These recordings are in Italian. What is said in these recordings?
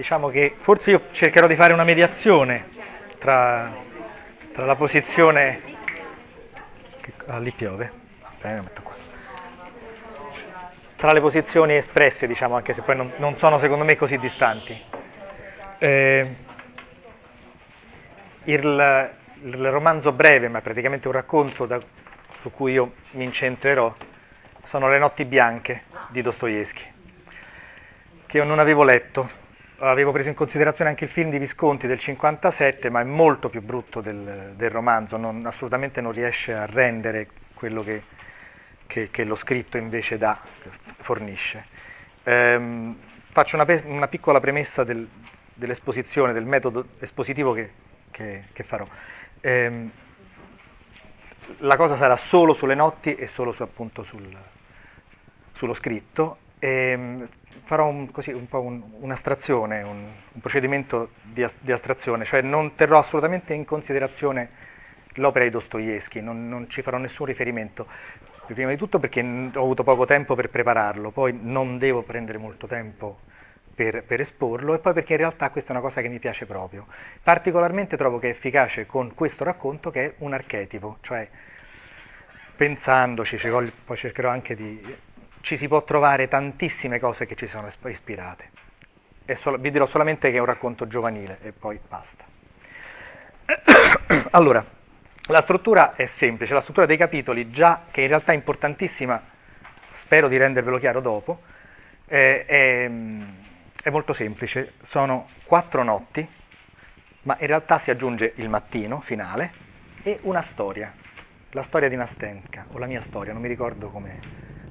diciamo che forse io cercherò di fare una mediazione tra, tra la posizione... Ah, lì piove. Eh, tra le posizioni espresse, diciamo, anche se poi non, non sono secondo me così distanti. Eh, il, il, romanzo breve, ma praticamente un racconto da, su cui io mi incentrerò, sono Le notti bianche di Dostoevsky, che io non avevo letto. Avevo preso in considerazione anche il film di Visconti del 57, ma è molto più brutto del, del romanzo, non, assolutamente non riesce a rendere quello che, che, che lo scritto invece dà, fornisce. Ehm, faccio una, una, piccola premessa del, dell'esposizione, del metodo espositivo che, che farò. Ehm, la cosa sarà solo sulle notti e solo su, appunto sul, sullo scritto. E ehm, farò un, così, un po' un, un'astrazione, un, un procedimento di, di, astrazione, cioè non terrò assolutamente in considerazione l'opera di Dostoevsky, non, non ci farò nessun riferimento, prima di tutto perché ho avuto poco tempo per prepararlo, poi non devo prendere molto tempo per, per, esporlo e poi perché in realtà questa è una cosa che mi piace proprio. Particolarmente trovo che è efficace con questo racconto che è un archetipo, cioè pensandoci, poi cercherò anche di... ci si può trovare tantissime cose che ci sono ispirate. Solo, vi dirò solamente che è un racconto giovanile e poi basta. allora, la struttura è semplice, la struttura dei capitoli, già che in realtà è importantissima, spero di rendervelo chiaro dopo, eh, è, è molto semplice, sono quattro notti, ma in realtà si aggiunge il mattino finale e una storia, la storia di Nastenka, o la mia storia, non mi ricordo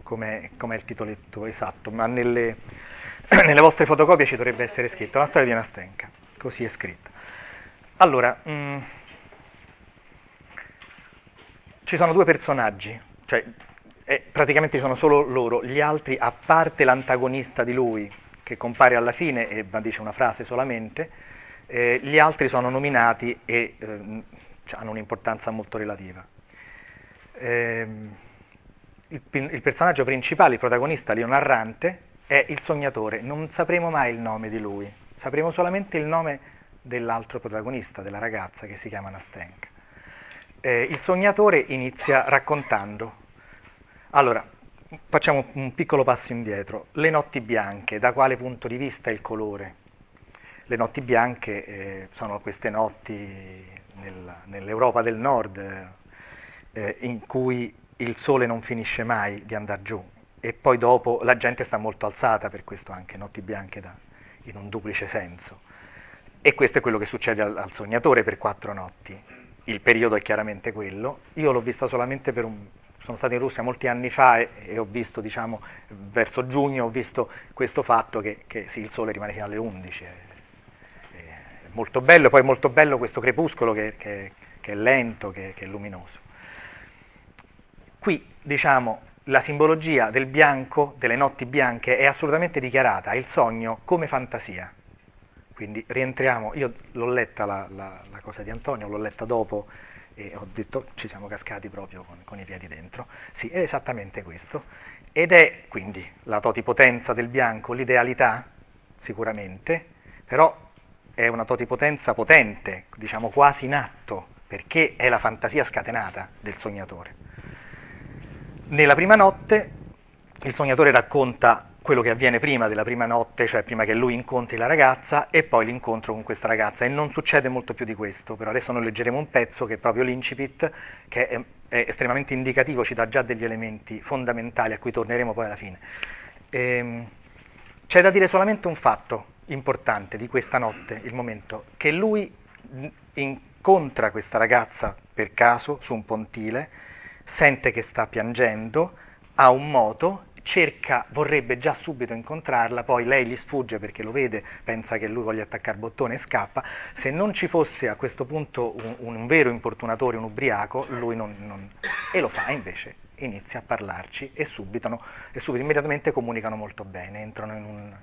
com'è, com'è, com'è il titoletto esatto, ma nelle, nelle, vostre fotocopie ci dovrebbe essere scritto, la storia di Nastenka, così è scritto. Allora, mh, mm, ci sono due personaggi, cioè eh, praticamente sono solo loro, gli altri, a parte l'antagonista di lui, che compare alla fine e dice una frase solamente, eh, gli altri sono nominati e eh, hanno un'importanza molto relativa. Eh, il, il, personaggio principale, il protagonista, Leo Narrante, è il sognatore, non sapremo mai il nome di lui, sapremo solamente il nome dell'altro protagonista, della ragazza che si chiama Nastenka eh, il sognatore inizia raccontando. Allora, facciamo un piccolo passo indietro. Le notti bianche, da quale punto di vista il colore? Le notti bianche eh, sono queste notti nel, nell'Europa del Nord eh, in cui il sole non finisce mai di andare giù e poi dopo la gente sta molto alzata, per questo anche notti bianche da, in un duplice senso. E questo è quello che succede al, al sognatore per quattro notti il periodo è chiaramente quello, io l'ho vista solamente per un, sono stato in Russia molti anni fa e, e ho visto, diciamo, verso giugno ho visto questo fatto che, che sì, il sole rimane fino alle 11, è, è molto bello, poi è molto bello questo crepuscolo che, che, che è lento, che, è luminoso. Qui, diciamo, la simbologia del bianco, delle notti bianche, è assolutamente dichiarata, il sogno come fantasia. Quindi rientriamo, io l'ho letta la, la, la, cosa di Antonio, l'ho letta dopo e ho detto ci siamo cascati proprio con, con, i piedi dentro. Sì, è esattamente questo. Ed è quindi la totipotenza del bianco, l'idealità, sicuramente, però è una totipotenza potente, diciamo quasi in atto, perché è la fantasia scatenata del sognatore. Nella prima notte il sognatore racconta quello che avviene prima della prima notte, cioè prima che lui incontri la ragazza e poi l'incontro con questa ragazza e non succede molto più di questo, però adesso noi leggeremo un pezzo che è proprio l'incipit, che è, è estremamente indicativo, ci dà già degli elementi fondamentali a cui torneremo poi alla fine. Ehm, c'è da dire solamente un fatto importante di questa notte, il momento, che lui incontra questa ragazza per caso su un pontile, sente che sta piangendo, ha un moto cerca, vorrebbe già subito incontrarla, poi lei gli sfugge perché lo vede, pensa che lui voglia attaccare bottone e scappa. Se non ci fosse a questo punto un, un vero importunatore, un ubriaco, lui non, non, e lo fa invece, inizia a parlarci e subito, e subito immediatamente comunicano molto bene, entrano in un,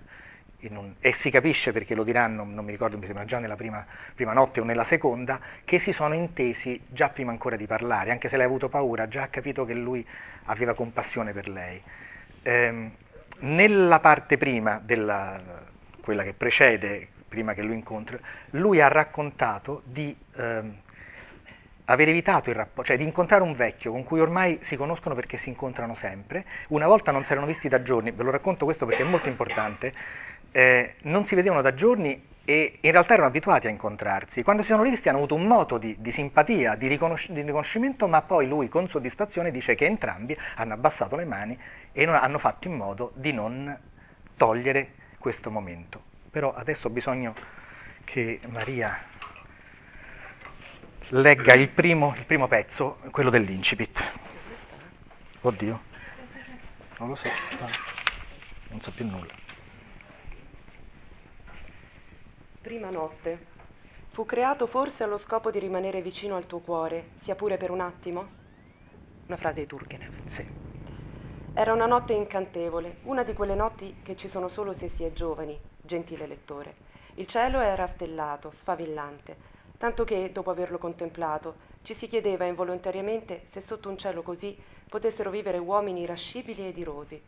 un, e si capisce perché lo diranno, non mi ricordo, mi sembra già nella prima, prima, notte o nella seconda, che si sono intesi già prima ancora di parlare, anche se lei ha avuto paura, già ha capito che lui aveva compassione per lei. Ehm, nella parte prima, della, quella che precede prima che lui incontri, lui ha raccontato di ehm, aver evitato il rapporto, cioè di incontrare un vecchio con cui ormai si conoscono perché si incontrano sempre, una volta non si erano visti da giorni, ve lo racconto questo perché è molto importante, eh, non si vedevano da giorni e in realtà erano abituati a incontrarsi. Quando si sono rivisti hanno avuto un moto di, di simpatia, di, riconosc- di, riconoscimento, ma poi lui con soddisfazione dice che entrambi hanno abbassato le mani e non, hanno fatto in modo di non togliere questo momento. Però adesso ho bisogno che Maria legga il primo, il primo pezzo, quello dell'incipit. Oddio, non lo so, non so più nulla. Prima notte. Fu creato forse allo scopo di rimanere vicino al tuo cuore, sia pure per un attimo? Una frase di Turgenev. Sì. Era una notte incantevole, una di quelle notti che ci sono solo se si è giovani, gentile lettore. Il cielo era stellato, sfavillante, tanto che, dopo averlo contemplato, ci si chiedeva involontariamente se sotto un cielo così potessero vivere uomini irascibili ed irosi.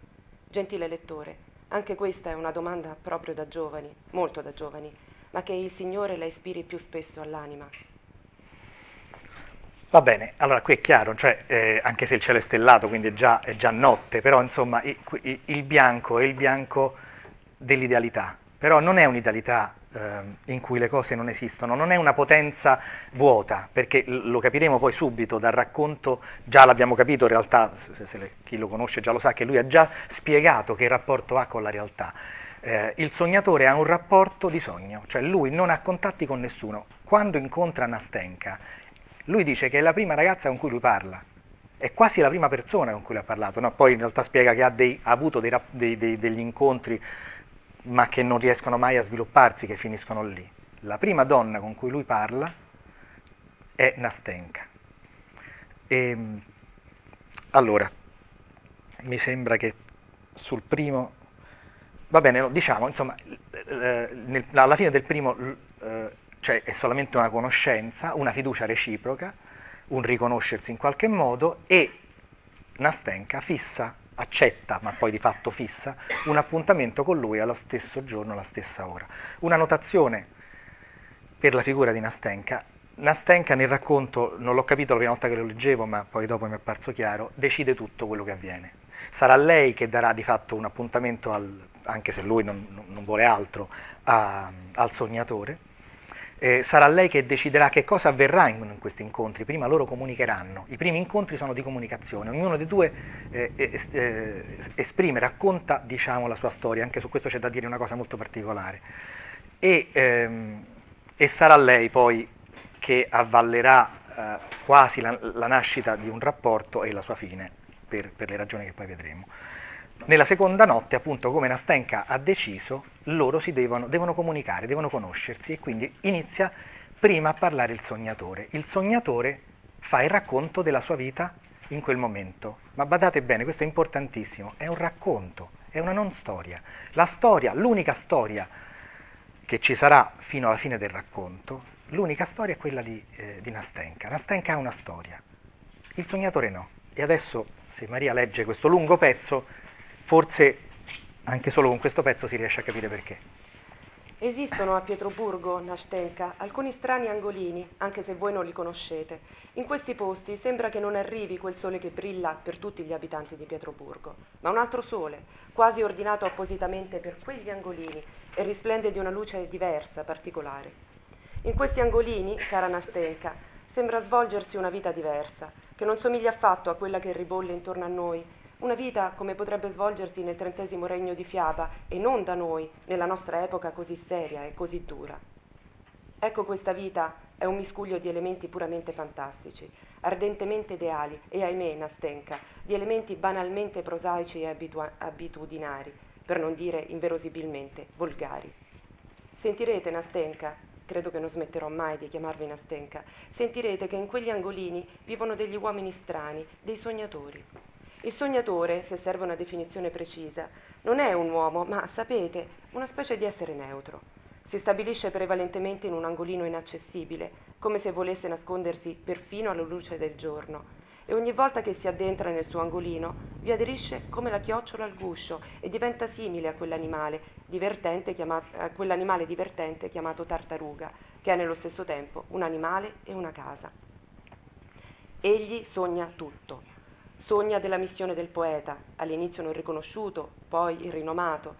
Gentile lettore, anche questa è una domanda proprio da giovani, molto da giovani, ma che il Signore la ispiri più spesso all'anima. Va bene, allora qui è chiaro, cioè, eh, anche se il cielo è stellato, quindi è già, è già notte, però insomma il, il, bianco è il bianco dell'idealità, però non è un'idealità eh, in cui le cose non esistono, non è una potenza vuota, perché lo capiremo poi subito dal racconto, già l'abbiamo capito in realtà, se, se chi lo conosce già lo sa, che lui ha già spiegato che rapporto ha con la realtà. Eh, il sognatore ha un rapporto di sogno, cioè lui non ha contatti con nessuno. Quando incontra Nastenka, lui dice che è la prima ragazza con cui lui parla, è quasi la prima persona con cui lui ha parlato, no? poi in realtà spiega che ha, dei, ha avuto dei, dei, degli incontri ma che non riescono mai a svilupparsi, che finiscono lì. La prima donna con cui lui parla è Nastenka. E, ehm, allora, mi sembra che sul primo, va bene, diciamo, insomma, eh, nel, alla fine del primo eh, cioè è solamente una conoscenza, una fiducia reciproca, un riconoscersi in qualche modo e Nastenka fissa accetta, ma poi di fatto fissa, un appuntamento con lui allo stesso giorno, alla stessa ora. Una notazione per la figura di Nastenka. Nastenka nel racconto, non l'ho capito la prima volta che lo leggevo, ma poi dopo mi è apparso chiaro, decide tutto quello che avviene. Sarà lei che darà di fatto un appuntamento, al, anche se lui non, non vuole altro, a, al sognatore, eh, sarà lei che deciderà che cosa avverrà in, in, questi incontri, prima loro comunicheranno, i primi incontri sono di comunicazione, ognuno dei due eh, eh, esprime, racconta diciamo, la sua storia, anche su questo c'è da dire una cosa molto particolare, e, ehm, e sarà lei poi che avvallerà eh, quasi la, la, nascita di un rapporto e la sua fine, per, per le ragioni che poi vedremo. Nella seconda notte, appunto, come Nastenka ha deciso, loro si devono, devono comunicare, devono conoscersi e quindi inizia prima a parlare il sognatore. Il sognatore fa il racconto della sua vita in quel momento. Ma badate bene, questo è importantissimo, è un racconto, è una non storia. La storia, l'unica storia che ci sarà fino alla fine del racconto, l'unica storia è quella di, eh, di Nastenka. Nastenka ha una storia, il sognatore no. E adesso, se Maria legge questo lungo pezzo, forse anche solo con questo pezzo si riesce a capire perché. Esistono a Pietroburgo, Nastenka, alcuni strani angolini, anche se voi non li conoscete. In questi posti sembra che non arrivi quel sole che brilla per tutti gli abitanti di Pietroburgo, ma un altro sole, quasi ordinato appositamente per quegli angolini e risplende di una luce diversa, particolare. In questi angolini, cara Nastenka, sembra svolgersi una vita diversa, che non somiglia affatto a quella che ribolle intorno a noi una vita come potrebbe svolgersi nel trentesimo regno di Fiaba e non da noi, nella nostra epoca così seria e così dura. Ecco questa vita è un miscuglio di elementi puramente fantastici, ardentemente ideali e, ahimè, Nastenka, di elementi banalmente prosaici e abitua- abitudinari, per non dire inverosibilmente volgari. Sentirete, Nastenka, credo che non smetterò mai di chiamarvi Nastenka, sentirete che in quegli angolini vivono degli uomini strani, dei sognatori. Il sognatore, se serve una definizione precisa, non è un uomo, ma, sapete, una specie di essere neutro. Si stabilisce prevalentemente in un angolino inaccessibile, come se volesse nascondersi perfino alla luce del giorno, e ogni volta che si addentra nel suo angolino vi aderisce come la chiocciola al guscio e diventa simile a quell'animale divertente, chiamato, a quell'animale divertente chiamato tartaruga, che è nello stesso tempo un animale e una casa. Egli sogna tutto. Sogna della missione del poeta, all'inizio non riconosciuto, poi irrinomato.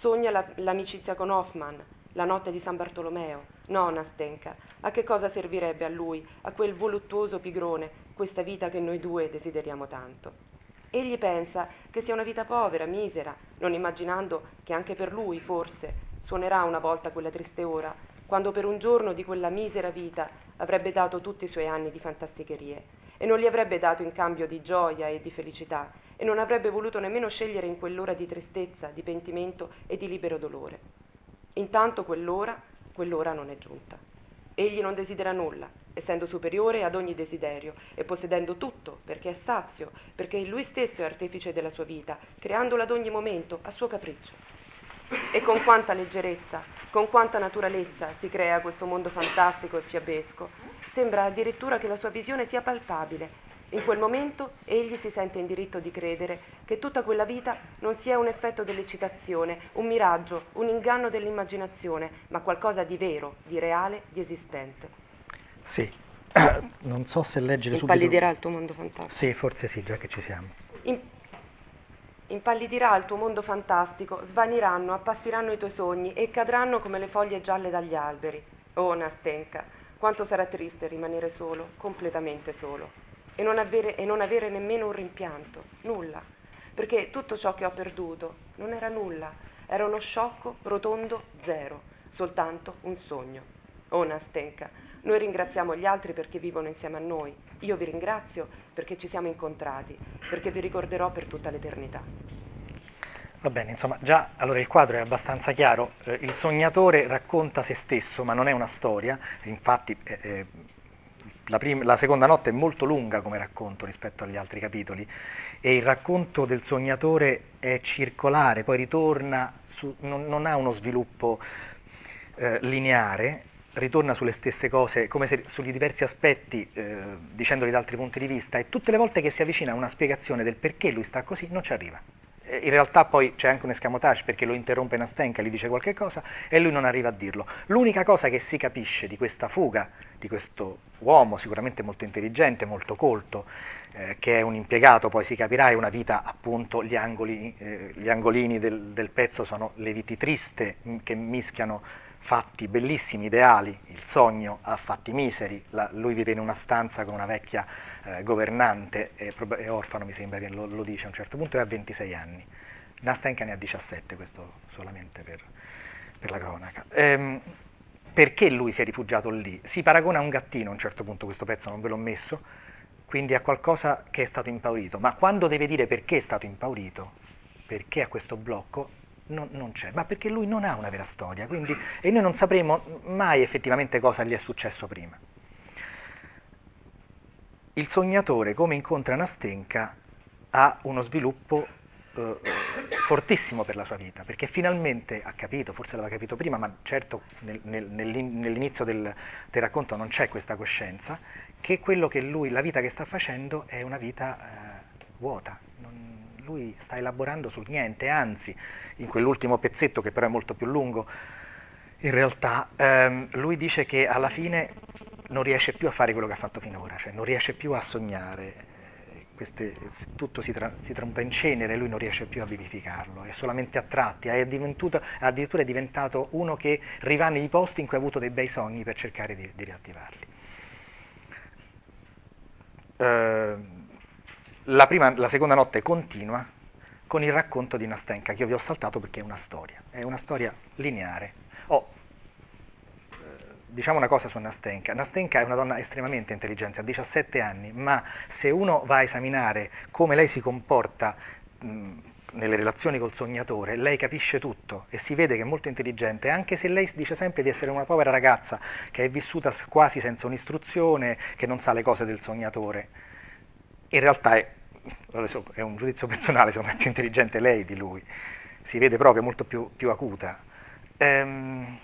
Sogna la, l'amicizia con Hoffman, la notte di San Bartolomeo. No, Nastenka, a che cosa servirebbe a lui, a quel voluttuoso pigrone, questa vita che noi due desideriamo tanto? Egli pensa che sia una vita povera, misera, non immaginando che anche per lui, forse, suonerà una volta quella triste ora, quando per un giorno di quella misera vita avrebbe dato tutti i suoi anni di fantasticherie e non li avrebbe dato in cambio di gioia e di felicità e non avrebbe voluto nemmeno scegliere in quell'ora di tristezza, di pentimento e di libero dolore. Intanto quell'ora, quell'ora non è giunta. Egli non desidera nulla, essendo superiore ad ogni desiderio e possedendo tutto, perché è sazio, perché lui stesso è artefice della sua vita, creandola ad ogni momento a suo capriccio. E con quanta leggerezza, con quanta naturalezza si crea questo mondo fantastico e fiabesco, Sembra addirittura che la sua visione sia palpabile. In quel momento egli si sente in diritto di credere che tutta quella vita non sia un effetto dell'eccitazione, un miraggio, un inganno dell'immaginazione, ma qualcosa di vero, di reale, di esistente. Sì, non so se leggere subito... Impallidirà il tuo mondo fantastico. Sì, forse sì, già che ci siamo. In... Impallidirà il tuo mondo fantastico, svaniranno, appassiranno i tuoi sogni e cadranno come le foglie gialle dagli alberi. Oh, Nastenka, quanto sarà triste rimanere solo, completamente solo, e non, avere, e non avere nemmeno un rimpianto, nulla, perché tutto ciò che ho perduto non era nulla, era uno sciocco, rotondo zero, soltanto un sogno. Oh Nastenka, noi ringraziamo gli altri perché vivono insieme a noi. Io vi ringrazio perché ci siamo incontrati, perché vi ricorderò per tutta l'eternità. Va bene, insomma, già allora il quadro è abbastanza chiaro, eh, il sognatore racconta se stesso, ma non è una storia, infatti eh, eh, la, prima, la, seconda notte è molto lunga come racconto rispetto agli altri capitoli. E il racconto del sognatore è circolare, poi ritorna, su, non, non, ha uno sviluppo eh, lineare, ritorna sulle stesse cose, come se sugli diversi aspetti, eh, dicendoli da altri punti di vista, e tutte le volte che si avvicina a una spiegazione del perché lui sta così non ci arriva. Eh, in realtà poi c'è anche un escamotage perché lo interrompe Nastenka, gli dice qualche cosa e lui non arriva a dirlo. L'unica cosa che si capisce di questa fuga, di questo uomo sicuramente molto intelligente, molto colto, eh, che è un impiegato, poi si capirà, è una vita appunto, gli, angoli, eh, gli angolini del, del, pezzo sono le viti triste che mischiano fatti bellissimi, ideali, il sogno a fatti miseri, la, lui vive in una stanza con una vecchia eh, governante, è, è, orfano mi sembra che lo, lo, dice a un certo punto, e ha 26 anni. Nastenka ne ha 17, questo solamente per, per la cronaca. Ehm, perché lui si è rifugiato lì? Si paragona a un gattino a un certo punto, questo pezzo non ve l'ho messo, quindi a qualcosa che è stato impaurito, ma quando deve dire perché è stato impaurito, perché ha questo blocco, non, non, c'è, ma perché lui non ha una vera storia, quindi, e noi non sapremo mai effettivamente cosa gli è successo prima. Il sognatore, come incontra Nastenka, ha uno sviluppo eh, fortissimo per la sua vita, perché finalmente ha capito, forse l'aveva capito prima, ma certo nel, nel, nell'inizio del, del, racconto non c'è questa coscienza, che quello che lui, la vita che sta facendo è una vita eh, vuota, non, lui sta elaborando sul niente, anzi in quell'ultimo pezzetto che però è molto più lungo, in realtà ehm, lui dice che alla fine non riesce più a fare quello che ha fatto finora, cioè non riesce più a sognare, eh, queste, tutto si, tra, si tromba in cenere, lui non riesce più a vivificarlo, è solamente a tratti, è addirittura è diventato uno che rivà nei posti in cui ha avuto dei bei sogni per cercare di, di riattivarli. Eh, la, prima, la seconda notte continua con il racconto di Nastenka, che io vi ho saltato perché è una storia, è una storia lineare. Oh, eh, diciamo una cosa su Nastenka. Nastenka è una donna estremamente intelligente, ha 17 anni, ma se uno va a esaminare come lei si comporta mh, nelle relazioni col sognatore, lei capisce tutto e si vede che è molto intelligente, anche se lei dice sempre di essere una povera ragazza che è vissuta quasi senza un'istruzione, che non sa le cose del sognatore. In realtà è è un giudizio personale, secondo è più intelligente lei di lui, si vede proprio molto più, più acuta. Ehm,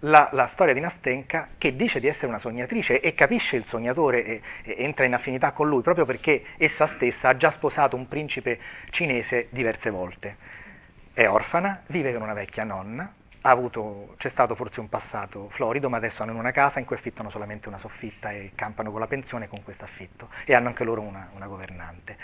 la, la, storia di Nastenka che dice di essere una sognatrice e capisce il sognatore e, e, entra in affinità con lui proprio perché essa stessa ha già sposato un principe cinese diverse volte. È orfana, vive con una vecchia nonna, avuto, c'è stato forse un passato florido, ma adesso hanno una casa in cui affittano solamente una soffitta e campano con la pensione con questo affitto e hanno anche loro una, una governante.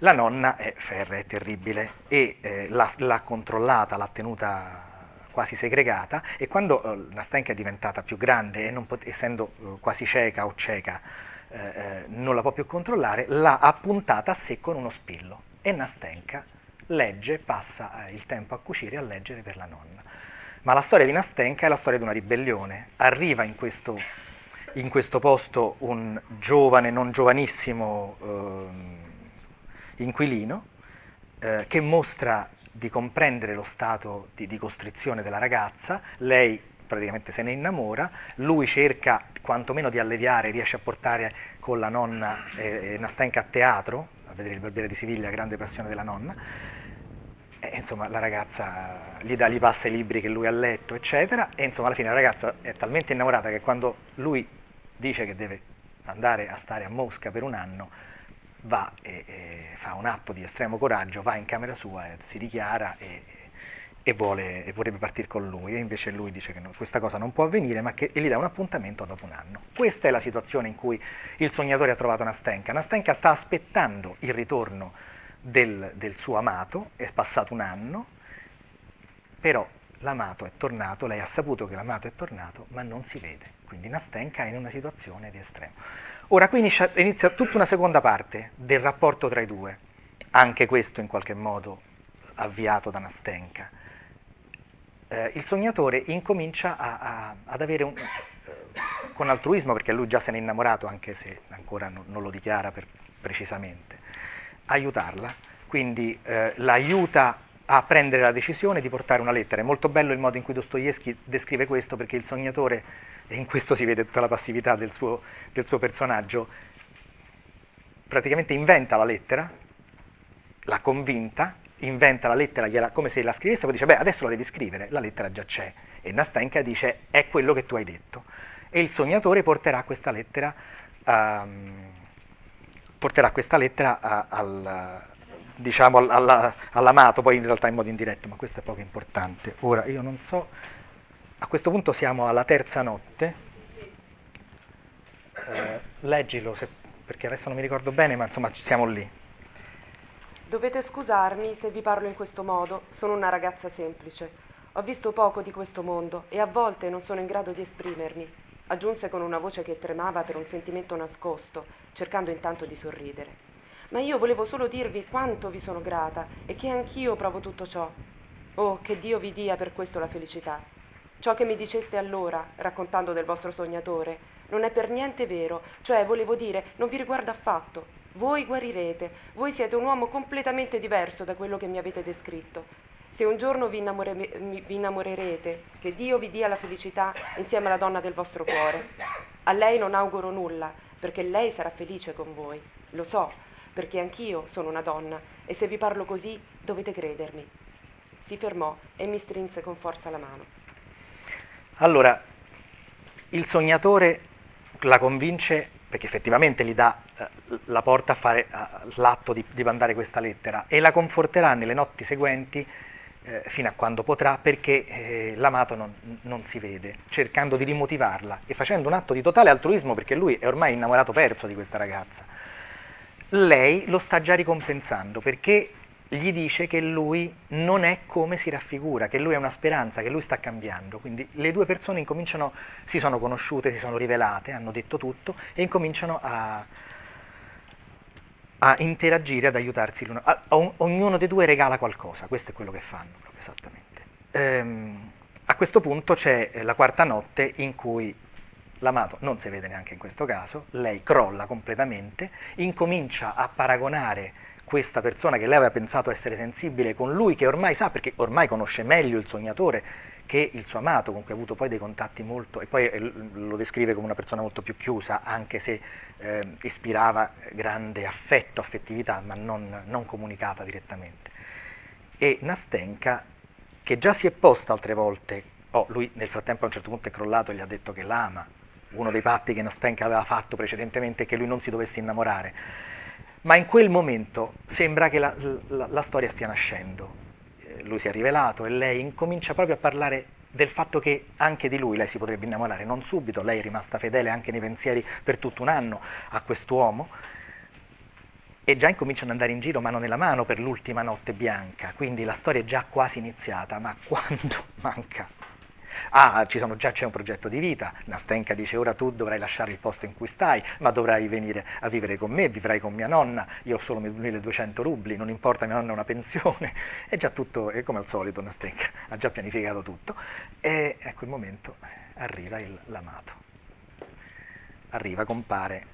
La nonna è ferrea, è terribile e eh, l'ha, l'ha controllata, l'ha tenuta quasi segregata e quando eh, Nastenka è diventata più grande e pot- essendo eh, quasi cieca o cieca eh, eh, non la può più controllare, l'ha appuntata a sé con uno spillo e Nastenka legge, passa eh, il tempo a cucire e a leggere per la nonna. Ma la storia di Nastenka è la storia di una ribellione. Arriva in questo, in questo posto un giovane, non giovanissimo ehm, inquilino eh, che mostra di comprendere lo stato di, di costrizione della ragazza, lei praticamente se ne innamora, lui cerca quantomeno di alleviare, riesce a portare con la nonna eh, Nastenka a teatro, a vedere il Barbiere di Siviglia, grande passione della nonna, e, insomma la ragazza gli, dà, gli passa i libri che lui ha letto, eccetera, e insomma alla fine la ragazza è talmente innamorata che quando lui dice che deve andare a stare a Mosca per un anno, va e, e, fa un atto di estremo coraggio, va in camera sua, e si dichiara e, e, vuole, e vorrebbe partire con lui, e invece lui dice che no, questa cosa non può avvenire, ma che gli dà un appuntamento dopo un anno. Questa è la situazione in cui il sognatore ha trovato Nastenka. Nastenka sta aspettando il ritorno del, del suo amato, è passato un anno, però l'amato è tornato, lei ha saputo che l'amato è tornato, ma non si vede. Quindi Nastenka è in una situazione di estremo. Ora qui inizia, inizia tutta una seconda parte del rapporto tra i due, anche questo in qualche modo avviato da Nastenka. Eh, il sognatore incomincia a, a, ad avere un, eh, con altruismo, perché lui già se n'è innamorato, anche se ancora non, non lo dichiara per, precisamente, aiutarla, quindi eh, l'aiuta a prendere la decisione di portare una lettera. È molto bello il modo in cui Dostoevsky descrive questo, perché il sognatore e in questo si vede tutta la passività del suo, del suo personaggio, praticamente inventa la lettera, l'ha convinta, inventa la lettera come se la scrivesse, poi dice, beh, adesso la devi scrivere, la lettera già c'è. E Nastenka dice, è quello che tu hai detto. E il sognatore porterà questa lettera, um, porterà questa lettera a, al, diciamo, alla, all'amato, poi in realtà in modo indiretto, ma questo è poco importante. Ora, io non so a questo punto siamo alla terza notte. Eh, leggilo, se, perché adesso non mi ricordo bene, ma insomma siamo lì. Dovete scusarmi se vi parlo in questo modo, sono una ragazza semplice. Ho visto poco di questo mondo e a volte non sono in grado di esprimermi, aggiunse con una voce che tremava per un sentimento nascosto, cercando intanto di sorridere. Ma io volevo solo dirvi quanto vi sono grata e che anch'io provo tutto ciò. Oh, che Dio vi dia per questo la felicità. Ciò che mi diceste allora, raccontando del vostro sognatore, non è per niente vero, cioè volevo dire, non vi riguarda affatto. Voi guarirete, voi siete un uomo completamente diverso da quello che mi avete descritto. Se un giorno vi, innamore, vi innamorerete, che Dio vi dia la felicità insieme alla donna del vostro cuore. A lei non auguro nulla, perché lei sarà felice con voi. Lo so, perché anch'io sono una donna, e se vi parlo così dovete credermi. Si fermò e mi strinse con forza la mano. Allora, il sognatore la convince, perché effettivamente gli dà eh, la porta a fare uh, l'atto di, di, mandare questa lettera, e la conforterà nelle notti seguenti eh, fino a quando potrà, perché eh, l'amato non, non, si vede, cercando di rimotivarla e facendo un atto di totale altruismo, perché lui è ormai innamorato perso di questa ragazza. Lei lo sta già ricompensando, perché gli dice che lui non è come si raffigura, che lui è una speranza, che lui sta cambiando. Quindi le due persone si sono conosciute, si sono rivelate, hanno detto tutto e incominciano a, a interagire, ad aiutarsi l'uno. A, a, ognuno dei due regala qualcosa, questo è quello che fanno proprio esattamente. Ehm, a questo punto c'è la quarta notte in cui l'amato non si vede neanche in questo caso, lei crolla completamente, incomincia a paragonare questa persona che lei aveva pensato essere sensibile con lui, che ormai sa, perché ormai conosce meglio il sognatore che il suo amato, con cui ha avuto poi dei contatti molto, e poi eh, lo descrive come una persona molto più chiusa, anche se eh, ispirava grande affetto, affettività, ma non, non comunicata direttamente. E Nastenka, che già si è posta altre volte Oh, lui nel frattempo a un certo punto è crollato e gli ha detto che l'ama, uno dei patti che Nastenka aveva fatto precedentemente è che lui non si dovesse innamorare. Ma in quel momento sembra che la, la, la storia stia nascendo. Eh, lui si è rivelato e lei incomincia proprio a parlare del fatto che anche di lui lei si potrebbe innamorare, non subito, lei è rimasta fedele anche nei pensieri per tutto un anno a quest'uomo, e già incominciano ad andare in giro mano nella mano per l'ultima notte bianca, quindi la storia è già quasi iniziata, ma quando manca? Ah, già, c'è un progetto di vita, Nastenka dice ora tu dovrai lasciare il posto in cui stai, ma dovrai venire a vivere con me, vivrai con mia nonna, io ho solo 1200 rubli, non importa, mia nonna ha una pensione, è già tutto, è come al solito Nastenka, ha già pianificato tutto, e ecco il momento, arriva il, l'amato, arriva, compare,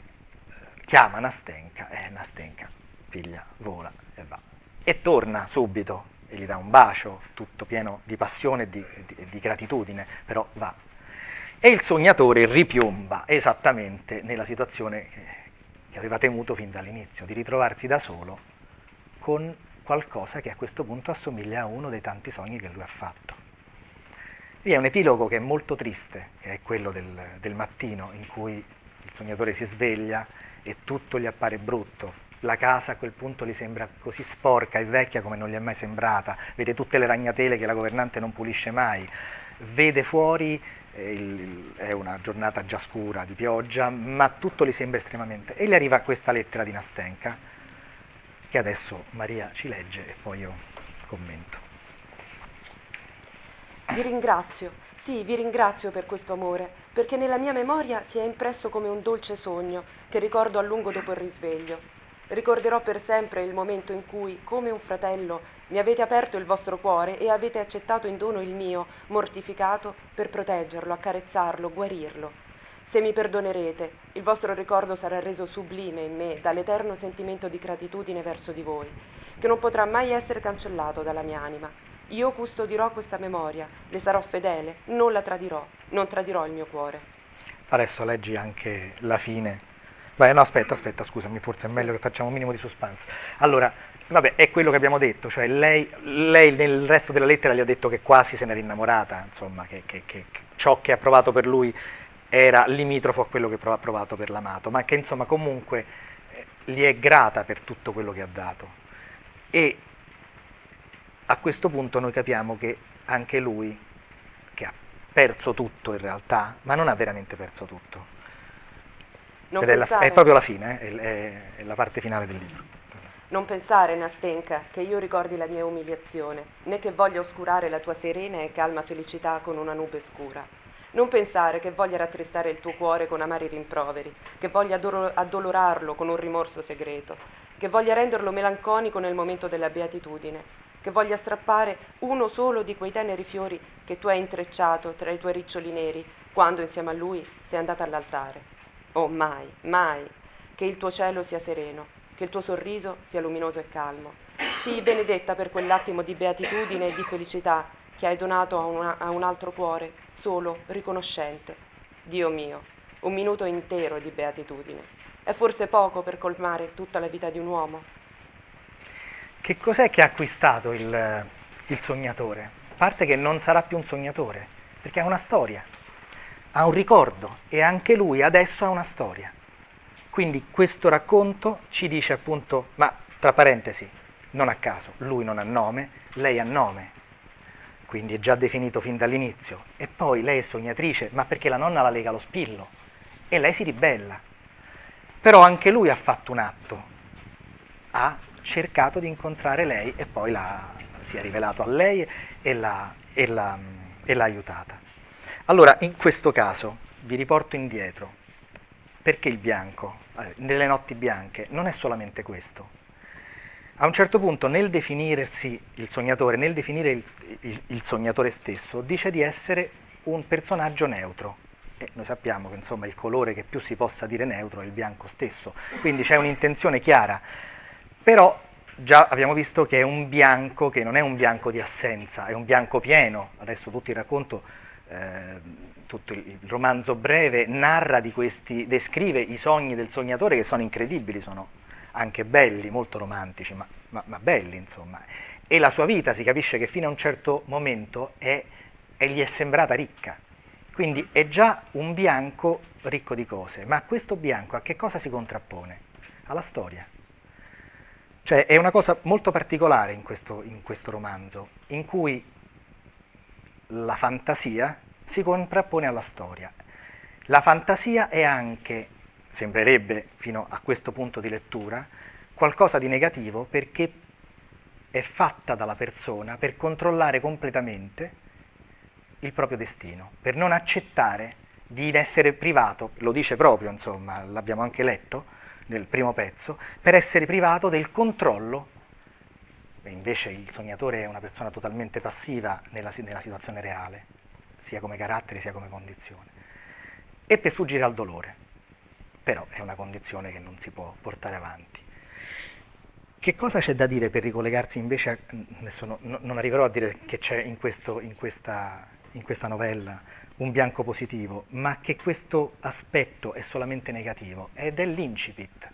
chiama Nastenka, e eh, Nastenka, figlia, vola e va. E torna subito e gli dà un bacio, tutto pieno di passione e di, di, di gratitudine, però va. E il sognatore ripiomba esattamente nella situazione che, aveva temuto fin dall'inizio, di ritrovarsi da solo con qualcosa che a questo punto assomiglia a uno dei tanti sogni che lui ha fatto. Vi è un epilogo che è molto triste, che è quello del, del mattino in cui il sognatore si sveglia e tutto gli appare brutto. La casa a quel punto gli sembra così sporca e vecchia come non gli è mai sembrata, vede tutte le ragnatele che la governante non pulisce mai, vede fuori, eh, il, è una giornata già scura di pioggia, ma tutto gli sembra estremamente. E gli arriva questa lettera di Nastenka, che adesso Maria ci legge e poi io commento. Vi ringrazio sì, vi ringrazio per questo amore, perché nella mia memoria si è impresso come un dolce sogno che ricordo a lungo dopo il risveglio. Ricorderò per sempre il momento in cui, come un fratello, mi avete aperto il vostro cuore e avete accettato in dono il mio, mortificato, per proteggerlo, accarezzarlo, guarirlo. Se mi perdonerete, il vostro ricordo sarà reso sublime in me dall'eterno sentimento di gratitudine verso di voi, che non potrà mai essere cancellato dalla mia anima io custodirò questa memoria, le sarò fedele, non la tradirò, non tradirò il mio cuore. Adesso leggi anche la fine. Beh, no, aspetta, aspetta, scusami, forse è meglio che facciamo un minimo di suspense. Allora, vabbè, è quello che abbiamo detto, cioè lei, lei nel resto della lettera gli ha detto che quasi se n'era innamorata, insomma, che, che, che ciò che ha provato per lui era limitrofo a quello che ha provato per l'amato, ma che insomma comunque eh, gli è grata per tutto quello che ha dato. E a questo punto noi capiamo che anche lui, che ha perso tutto in realtà, ma non ha veramente perso tutto. È, la, è, proprio la fine, eh, è, è la parte finale del libro. Non pensare, Nastenka, che io ricordi la mia umiliazione, né che voglia oscurare la tua serena e calma felicità con una nube scura. Non pensare che voglia rattristare il tuo cuore con amari rimproveri, che voglia addolorarlo con un rimorso segreto, che voglia renderlo melanconico nel momento della beatitudine, che voglia strappare uno solo di quei teneri fiori che tu hai intrecciato tra i tuoi riccioli neri quando insieme a lui sei andata all'altare. Oh mai, mai, che il tuo cielo sia sereno, che il tuo sorriso sia luminoso e calmo. Sii benedetta per quell'attimo di beatitudine e di felicità che hai donato a, una, a un altro cuore, solo, riconoscente. Dio mio, un minuto intero di beatitudine. È forse poco per colmare tutta la vita di un uomo? Che cos'è che ha acquistato il, il sognatore? A parte che non sarà più un sognatore, perché ha una storia, ha un ricordo e anche lui adesso ha una storia. Quindi questo racconto ci dice appunto, ma tra parentesi, non a caso, lui non ha nome, lei ha nome, quindi è già definito fin dall'inizio. E poi lei è sognatrice, ma perché la nonna la lega allo spillo e lei si ribella. Però anche lui ha fatto un atto, ha cercato di incontrare lei e poi la, si è rivelato a lei e l'ha, e, l'ha, e l'ha aiutata. Allora, in questo caso, vi riporto indietro, perché il bianco, eh, nelle notti bianche, non è solamente questo. A un certo punto, nel definirsi il sognatore, nel definire il, il, il sognatore stesso, dice di essere un personaggio neutro. E noi sappiamo che insomma, il colore che più si possa dire neutro è il bianco stesso, quindi c'è un'intenzione chiara. Però già abbiamo visto che è un bianco che non è un bianco di assenza, è un bianco pieno, adesso tutto il racconto, eh, tutto il romanzo breve narra di questi, descrive i sogni del sognatore che sono incredibili, sono anche belli, molto romantici, ma, ma, ma belli insomma. E la sua vita si capisce che fino a un certo momento è, e gli è sembrata ricca. Quindi è già un bianco ricco di cose, ma questo bianco a che cosa si contrappone? Alla storia. Cioè è una cosa molto particolare in questo, in questo romanzo, in cui la fantasia si contrappone alla storia. La fantasia è anche, sembrerebbe fino a questo punto di lettura, qualcosa di negativo perché è fatta dalla persona per controllare completamente il proprio destino, per non accettare di essere privato, lo dice proprio, insomma, l'abbiamo anche letto nel primo pezzo, per essere privato del controllo, invece il sognatore è una persona totalmente passiva nella, nella situazione reale, sia come carattere sia come condizione, e per fuggire al dolore, però è una condizione che non si può portare avanti. Che cosa c'è da dire per ricollegarsi invece, a, adesso no, non arriverò a dire che c'è in, questo, in, questa, in questa novella un bianco positivo, ma che questo aspetto è solamente negativo ed è l'incipit.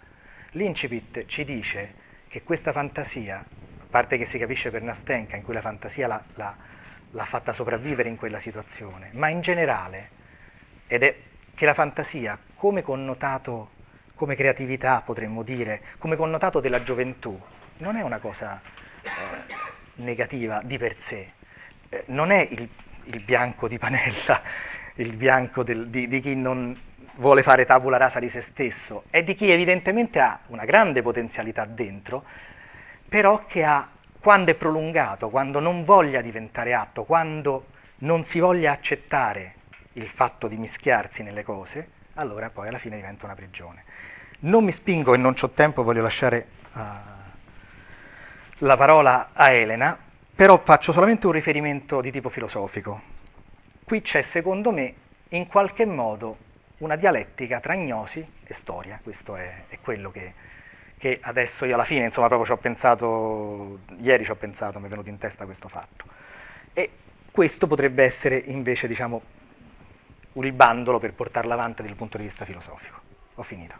L'incipit ci dice che questa fantasia, parte che si capisce per Nastenka, in cui la fantasia l'ha, l'ha, l'ha fatta sopravvivere in quella situazione, ma in generale, ed è che la fantasia come connotato, come creatività potremmo dire, come connotato della gioventù, non è una cosa eh, negativa di per sé, eh, non è il il bianco di Panella, il bianco del, di, di chi non vuole fare tabula rasa di se stesso, è di chi evidentemente ha una grande potenzialità dentro, però che ha, quando è prolungato, quando non voglia diventare atto, quando non si voglia accettare il fatto di mischiarsi nelle cose, allora poi alla fine diventa una prigione. Non mi spingo e non ho tempo, voglio lasciare uh, la parola a Elena, però faccio solamente un riferimento di tipo filosofico. Qui c'è, secondo me, in qualche modo una dialettica tra gnosi e storia, questo è, è quello che, che, adesso io alla fine, insomma, proprio ci ho pensato, ieri ci ho pensato, mi è venuto in testa questo fatto. E questo potrebbe essere invece, diciamo, il bandolo per portarla avanti dal punto di vista filosofico. Ho finito.